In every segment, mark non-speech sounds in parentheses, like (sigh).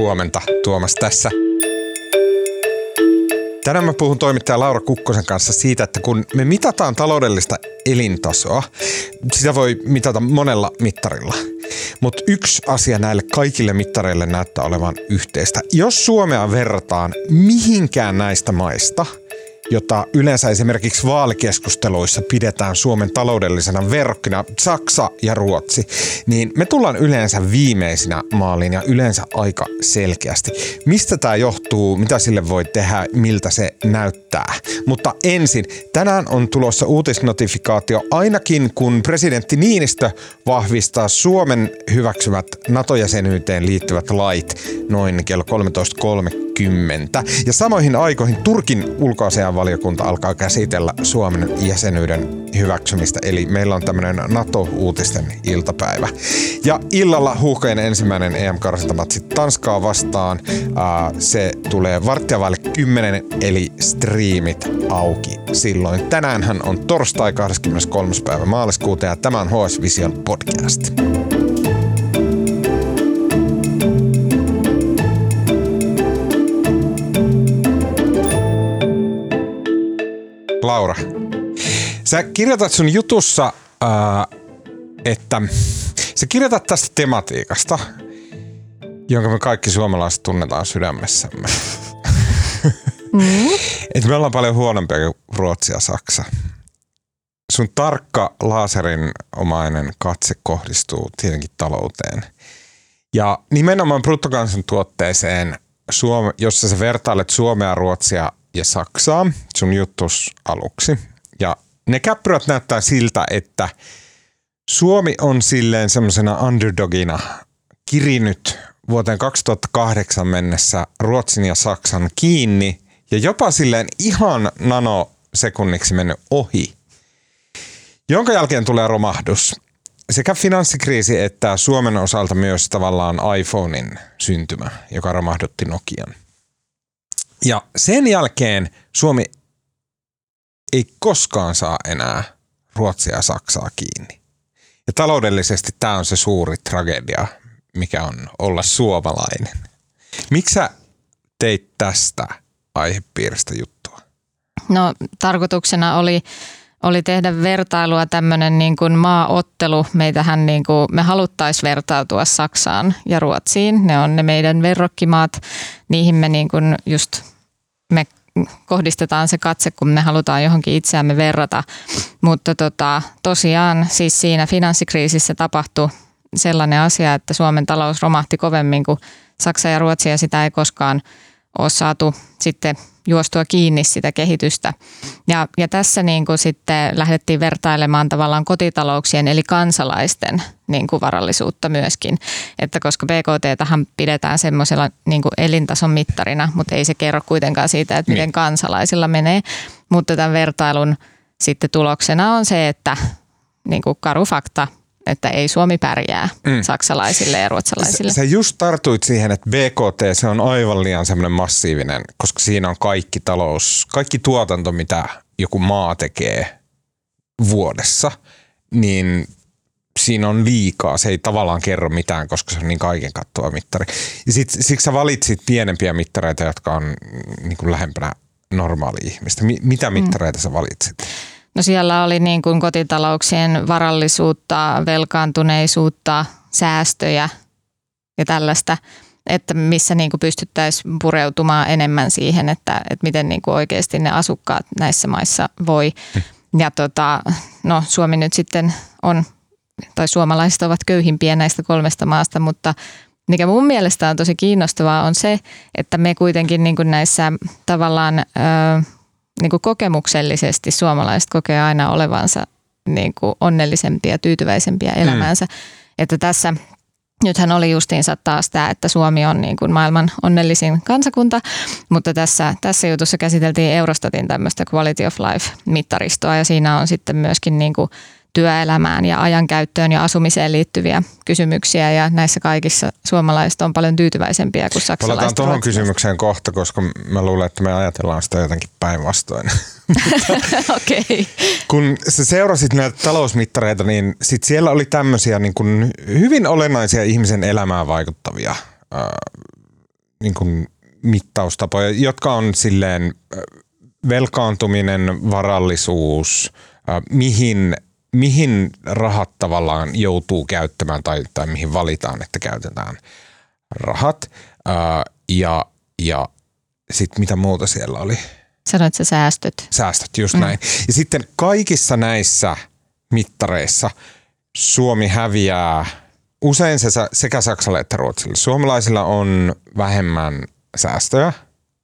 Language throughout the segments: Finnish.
Huomenta, Tuomas tässä. Tänään mä puhun toimittaja Laura Kukkosen kanssa siitä, että kun me mitataan taloudellista elintasoa, sitä voi mitata monella mittarilla. Mutta yksi asia näille kaikille mittareille näyttää olevan yhteistä. Jos Suomea verrataan mihinkään näistä maista – jota yleensä esimerkiksi vaalikeskusteluissa pidetään Suomen taloudellisena verrokkina, Saksa ja Ruotsi, niin me tullaan yleensä viimeisinä maaliin ja yleensä aika selkeästi. Mistä tämä johtuu, mitä sille voi tehdä, miltä se näyttää. Mutta ensin, tänään on tulossa uutisnotifikaatio ainakin kun presidentti Niinistö vahvistaa Suomen hyväksymät NATO-jäsenyyteen liittyvät lait noin kello 13.30 2020. Ja samoihin aikoihin Turkin ulkoasianvaliokunta alkaa käsitellä Suomen jäsenyyden hyväksymistä, eli meillä on tämmöinen NATO-uutisten iltapäivä. Ja illalla huuhkojen ensimmäinen EM-karsintamatsi Tanskaa vastaan. se tulee varttia vaille 10, eli striimit auki silloin. Tänäänhän on torstai 23. päivä maaliskuuta ja tämä on HS Vision podcast. Laura, sä kirjoitat sun jutussa, äh, että sä kirjoitat tästä tematiikasta, jonka me kaikki suomalaiset tunnetaan sydämessämme. Mm. (laughs) Et me ollaan paljon huonompia kuin Ruotsi ja Saksa. Sun tarkka laaserin omainen katse kohdistuu tietenkin talouteen. Ja nimenomaan bruttokansantuotteeseen, jossa sä vertailet Suomea, Ruotsia ja Saksaa sun juttus aluksi. Ne käppyrät näyttää siltä, että Suomi on silleen semmoisena underdogina kirinyt vuoteen 2008 mennessä Ruotsin ja Saksan kiinni ja jopa silleen ihan nanosekunniksi mennyt ohi, jonka jälkeen tulee romahdus. Sekä finanssikriisi että Suomen osalta myös tavallaan iPhonein syntymä, joka romahdutti Nokian. Ja sen jälkeen Suomi ei koskaan saa enää Ruotsia ja Saksaa kiinni. Ja taloudellisesti tämä on se suuri tragedia, mikä on olla suomalainen. Miksi sä teit tästä aihepiiristä juttua? No tarkoituksena oli, oli tehdä vertailua tämmöinen niin kuin maaottelu. Meitähän niin kuin, me haluttaisiin vertautua Saksaan ja Ruotsiin. Ne on ne meidän verrokkimaat. Niihin me niin kuin just me kohdistetaan se katse, kun me halutaan johonkin itseämme verrata. Mutta tota, tosiaan siis siinä finanssikriisissä tapahtui sellainen asia, että Suomen talous romahti kovemmin kuin Saksa ja Ruotsi ja sitä ei koskaan ole saatu sitten juostua kiinni sitä kehitystä. Ja, ja tässä niin kuin sitten lähdettiin vertailemaan tavallaan kotitalouksien eli kansalaisten niin kuin varallisuutta myöskin. Että koska BKT tähän pidetään semmoisella niin kuin elintason mittarina, mutta ei se kerro kuitenkaan siitä, että miten niin. kansalaisilla menee. Mutta tämän vertailun sitten tuloksena on se, että niin kuin karu fakta – että ei Suomi pärjää mm. saksalaisille ja ruotsalaisille. Sä just tartuit siihen, että BKT se on aivan liian semmoinen massiivinen, koska siinä on kaikki talous, kaikki tuotanto, mitä joku maa tekee vuodessa, niin siinä on liikaa. Se ei tavallaan kerro mitään, koska se on niin kaiken kattova mittari. Ja sit, siksi sä valitsit pienempiä mittareita, jotka on niin kuin lähempänä normaali ihmistä. mitä mm. mittareita mm. sä valitsit? No siellä oli niin kuin kotitalouksien varallisuutta, velkaantuneisuutta, säästöjä ja tällaista, että missä niin kuin pystyttäisiin pureutumaan enemmän siihen, että, että miten niin kuin oikeasti ne asukkaat näissä maissa voi. Ja tota, no Suomi nyt sitten on, tai suomalaiset ovat köyhimpiä näistä kolmesta maasta, mutta mikä mun mielestä on tosi kiinnostavaa on se, että me kuitenkin niin kuin näissä tavallaan... Öö, niin kuin kokemuksellisesti suomalaiset kokee aina olevansa niin kuin onnellisempia, tyytyväisempiä mm. elämäänsä. Mm. Että tässä Nythän oli justiinsa taas tämä, että Suomi on niin kuin maailman onnellisin kansakunta, mutta tässä, tässä jutussa käsiteltiin Eurostatin tämmöistä Quality of Life-mittaristoa ja siinä on sitten myöskin niin kuin työelämään ja ajankäyttöön ja asumiseen liittyviä kysymyksiä ja näissä kaikissa suomalaiset on paljon tyytyväisempiä kuin saksalaiset. Palataan tuohon kysymykseen kohta, koska mä luulen, että me ajatellaan sitä jotenkin päinvastoin. (laughs) Okei. okay. Kun sä seurasit näitä talousmittareita, niin sit siellä oli tämmöisiä niin kuin hyvin olennaisia ihmisen elämään vaikuttavia niin kuin mittaustapoja, jotka on silleen velkaantuminen, varallisuus, mihin, mihin rahat tavallaan joutuu käyttämään tai, tai mihin valitaan, että käytetään rahat. Ja, ja sitten mitä muuta siellä oli? Sanoit sä säästöt. Säästöt, just mm. näin. Ja sitten kaikissa näissä mittareissa Suomi häviää usein se sekä Saksalle että Ruotsille. Suomalaisilla on vähemmän säästöjä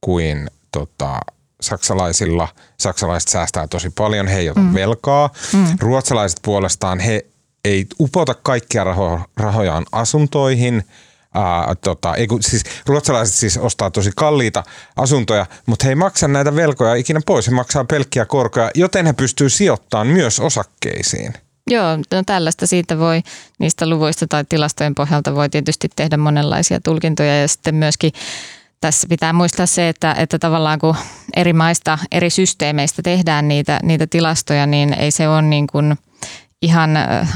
kuin tota, saksalaisilla. Saksalaiset säästää tosi paljon, he ei ota mm. velkaa. Mm. Ruotsalaiset puolestaan, he ei upota kaikkia raho- rahojaan asuntoihin. Ää, tota, ei, kun, siis, ruotsalaiset siis ostaa tosi kalliita asuntoja, mutta he ei maksa näitä velkoja ikinä pois. He maksaa pelkkiä korkoja, joten he pystyy sijoittamaan myös osakkeisiin. Joo, no tällaista siitä voi niistä luvuista tai tilastojen pohjalta voi tietysti tehdä monenlaisia tulkintoja ja sitten myöskin tässä pitää muistaa se, että, että tavallaan kun eri maista, eri systeemeistä tehdään niitä, niitä tilastoja, niin ei se ole niin kuin ihan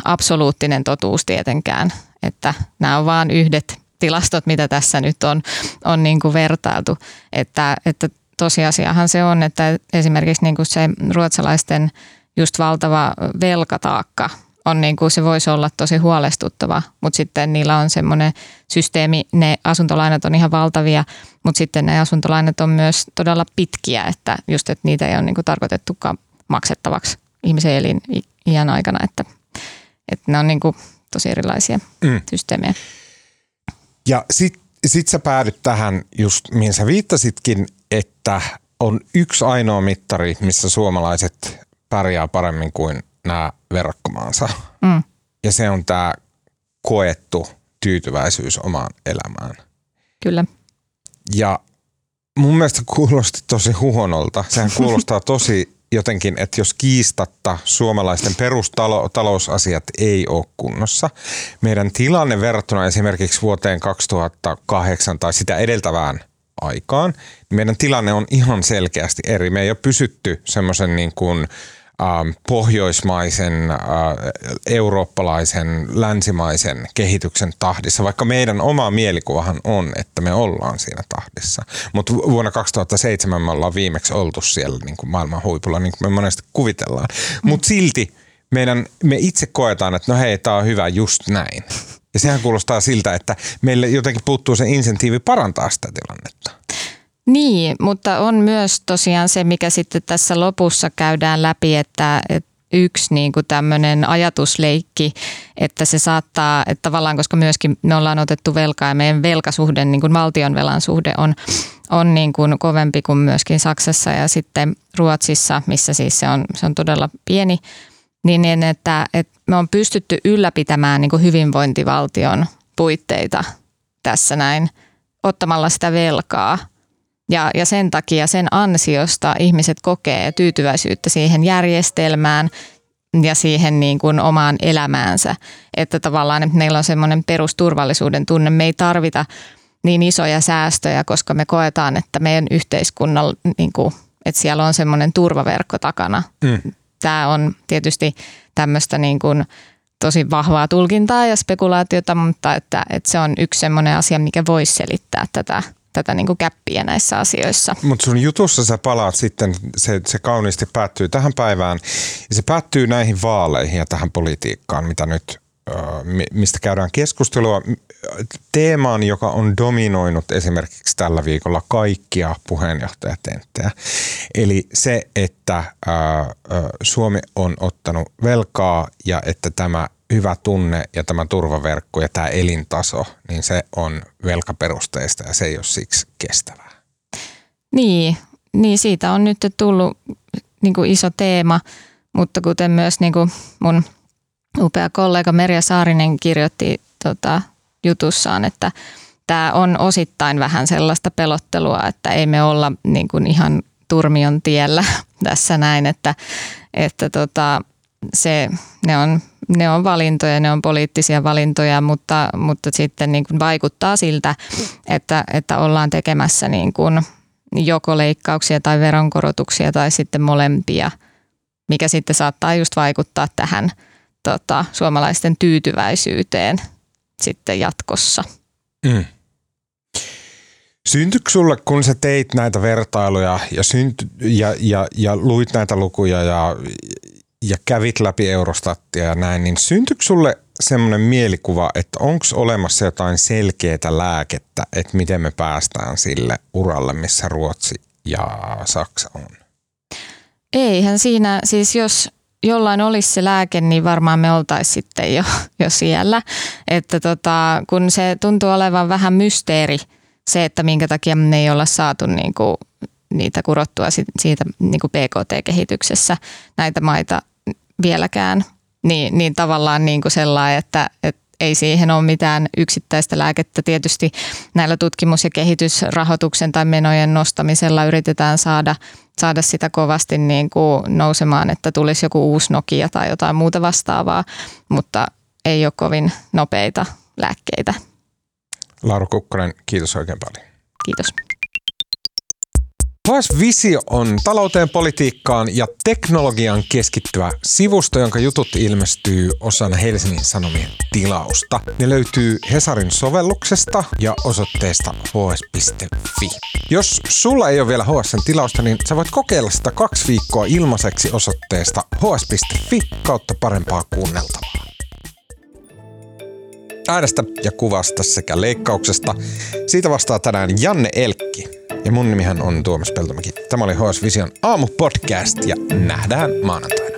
absoluuttinen totuus tietenkään, että nämä on vain yhdet tilastot, mitä tässä nyt on, on niin kuin vertailtu, että, että tosiasiahan se on, että esimerkiksi niin kuin se ruotsalaisten just valtava velkataakka on niin kuin se voisi olla tosi huolestuttava, mutta sitten niillä on semmoinen systeemi, ne asuntolainat on ihan valtavia, mutta sitten ne asuntolainat on myös todella pitkiä, että just, että niitä ei ole niin kuin tarkoitettukaan maksettavaksi ihmisen elin iän aikana, että, että ne on niin kuin tosi erilaisia mm. systeemejä. Ja sitten sit sä päädyt tähän just, mihin sä viittasitkin, että on yksi ainoa mittari, missä suomalaiset pärjää paremmin kuin nämä verrokkomaansa. Mm. Ja se on tämä koettu tyytyväisyys omaan elämään. Kyllä. Ja mun mielestä kuulosti tosi huonolta. Sehän kuulostaa tosi jotenkin, että jos kiistatta suomalaisten perustalousasiat ei ole kunnossa, meidän tilanne verrattuna esimerkiksi vuoteen 2008 tai sitä edeltävään aikaan, niin meidän tilanne on ihan selkeästi eri. Me ei ole pysytty semmoisen niin kuin – Ähm, pohjoismaisen, äh, eurooppalaisen, länsimaisen kehityksen tahdissa, vaikka meidän oma mielikuvahan on, että me ollaan siinä tahdissa. Mutta vuonna 2007 me ollaan viimeksi oltu siellä niin kuin maailman huipulla, niin kuin me monesti kuvitellaan. Mm. Mutta silti meidän, me itse koetaan, että no hei, tämä on hyvä just näin. Ja sehän kuulostaa siltä, että meille jotenkin puuttuu se insentiivi parantaa sitä tilannetta. Niin, mutta on myös tosiaan se, mikä sitten tässä lopussa käydään läpi, että, että yksi niin kuin tämmöinen ajatusleikki, että se saattaa, että tavallaan koska myöskin me ollaan otettu velkaa ja meidän velkasuhde, niin kuin valtionvelan suhde on, on niin kuin kovempi kuin myöskin Saksassa ja sitten Ruotsissa, missä siis se on, se on todella pieni, niin, että, että me on pystytty ylläpitämään niin kuin hyvinvointivaltion puitteita tässä näin ottamalla sitä velkaa – ja, ja sen takia sen ansiosta ihmiset kokee tyytyväisyyttä siihen järjestelmään ja siihen niin kuin omaan elämäänsä. Että tavallaan että meillä on semmoinen perusturvallisuuden tunne. Me ei tarvita niin isoja säästöjä, koska me koetaan, että meidän yhteiskunnalla, niin kuin, että siellä on semmoinen turvaverkko takana. Mm. Tämä on tietysti tämmöistä niin kuin tosi vahvaa tulkintaa ja spekulaatiota, mutta että, että se on yksi semmoinen asia, mikä voisi selittää tätä tätä niin kuin käppiä näissä asioissa. Mutta sun jutussa sä palaat sitten, se, se kauniisti päättyy tähän päivään ja se päättyy näihin vaaleihin ja tähän politiikkaan, mitä nyt mistä käydään keskustelua teemaan, joka on dominoinut esimerkiksi tällä viikolla kaikkia puheenjohtajatenttejä. Eli se, että Suomi on ottanut velkaa ja että tämä hyvä tunne ja tämä turvaverkko ja tämä elintaso, niin se on velkaperusteista ja se ei ole siksi kestävää. Niin, niin siitä on nyt tullut niin kuin iso teema, mutta kuten myös niin kuin mun upea kollega Merja Saarinen kirjoitti tota, jutussaan, että tämä on osittain vähän sellaista pelottelua, että ei me olla niin kuin ihan turmion tiellä (laughs) tässä näin, että, että tota, se, ne, on, ne on valintoja, ne on poliittisia valintoja, mutta, mutta sitten niin kuin vaikuttaa siltä, että, että ollaan tekemässä niin kuin joko leikkauksia tai veronkorotuksia tai sitten molempia, mikä sitten saattaa just vaikuttaa tähän tota, suomalaisten tyytyväisyyteen sitten jatkossa. Mm. Syntyykö sulle, kun sä teit näitä vertailuja ja, synty, ja, ja, ja luit näitä lukuja ja, ja kävit läpi Eurostattia ja näin, niin syntyykö sulle semmoinen mielikuva, että onko olemassa jotain selkeää lääkettä, että miten me päästään sille uralle, missä Ruotsi ja Saksa on? Eihän siinä, siis jos jollain olisi se lääke, niin varmaan me oltaisiin sitten jo, jo siellä. Että tota, kun se tuntuu olevan vähän mysteeri, se, että minkä takia me ei olla saatu niin kuin niitä kurottua siitä niin kuin PKT-kehityksessä näitä maita vieläkään, niin, niin tavallaan niin kuin sellainen, että, että ei siihen ole mitään yksittäistä lääkettä. Tietysti näillä tutkimus- ja kehitysrahoituksen tai menojen nostamisella yritetään saada, saada sitä kovasti niin kuin nousemaan, että tulisi joku uusi Nokia tai jotain muuta vastaavaa, mutta ei ole kovin nopeita lääkkeitä. Laura Kukkonen, kiitos oikein paljon. Kiitos. HS Visio on talouteen, politiikkaan ja teknologian keskittyvä sivusto, jonka jutut ilmestyy osana Helsingin Sanomien tilausta. Ne löytyy Hesarin sovelluksesta ja osoitteesta hs.fi. Jos sulla ei ole vielä HSn tilausta, niin sä voit kokeilla sitä kaksi viikkoa ilmaiseksi osoitteesta hs.fi kautta parempaa kuunneltavaa. Äänestä ja kuvasta sekä leikkauksesta. Siitä vastaa tänään Janne Elkki. Ja mun nimihän on Tuomas Peltomäki. Tämä oli HS Vision aamupodcast ja nähdään maanantaina.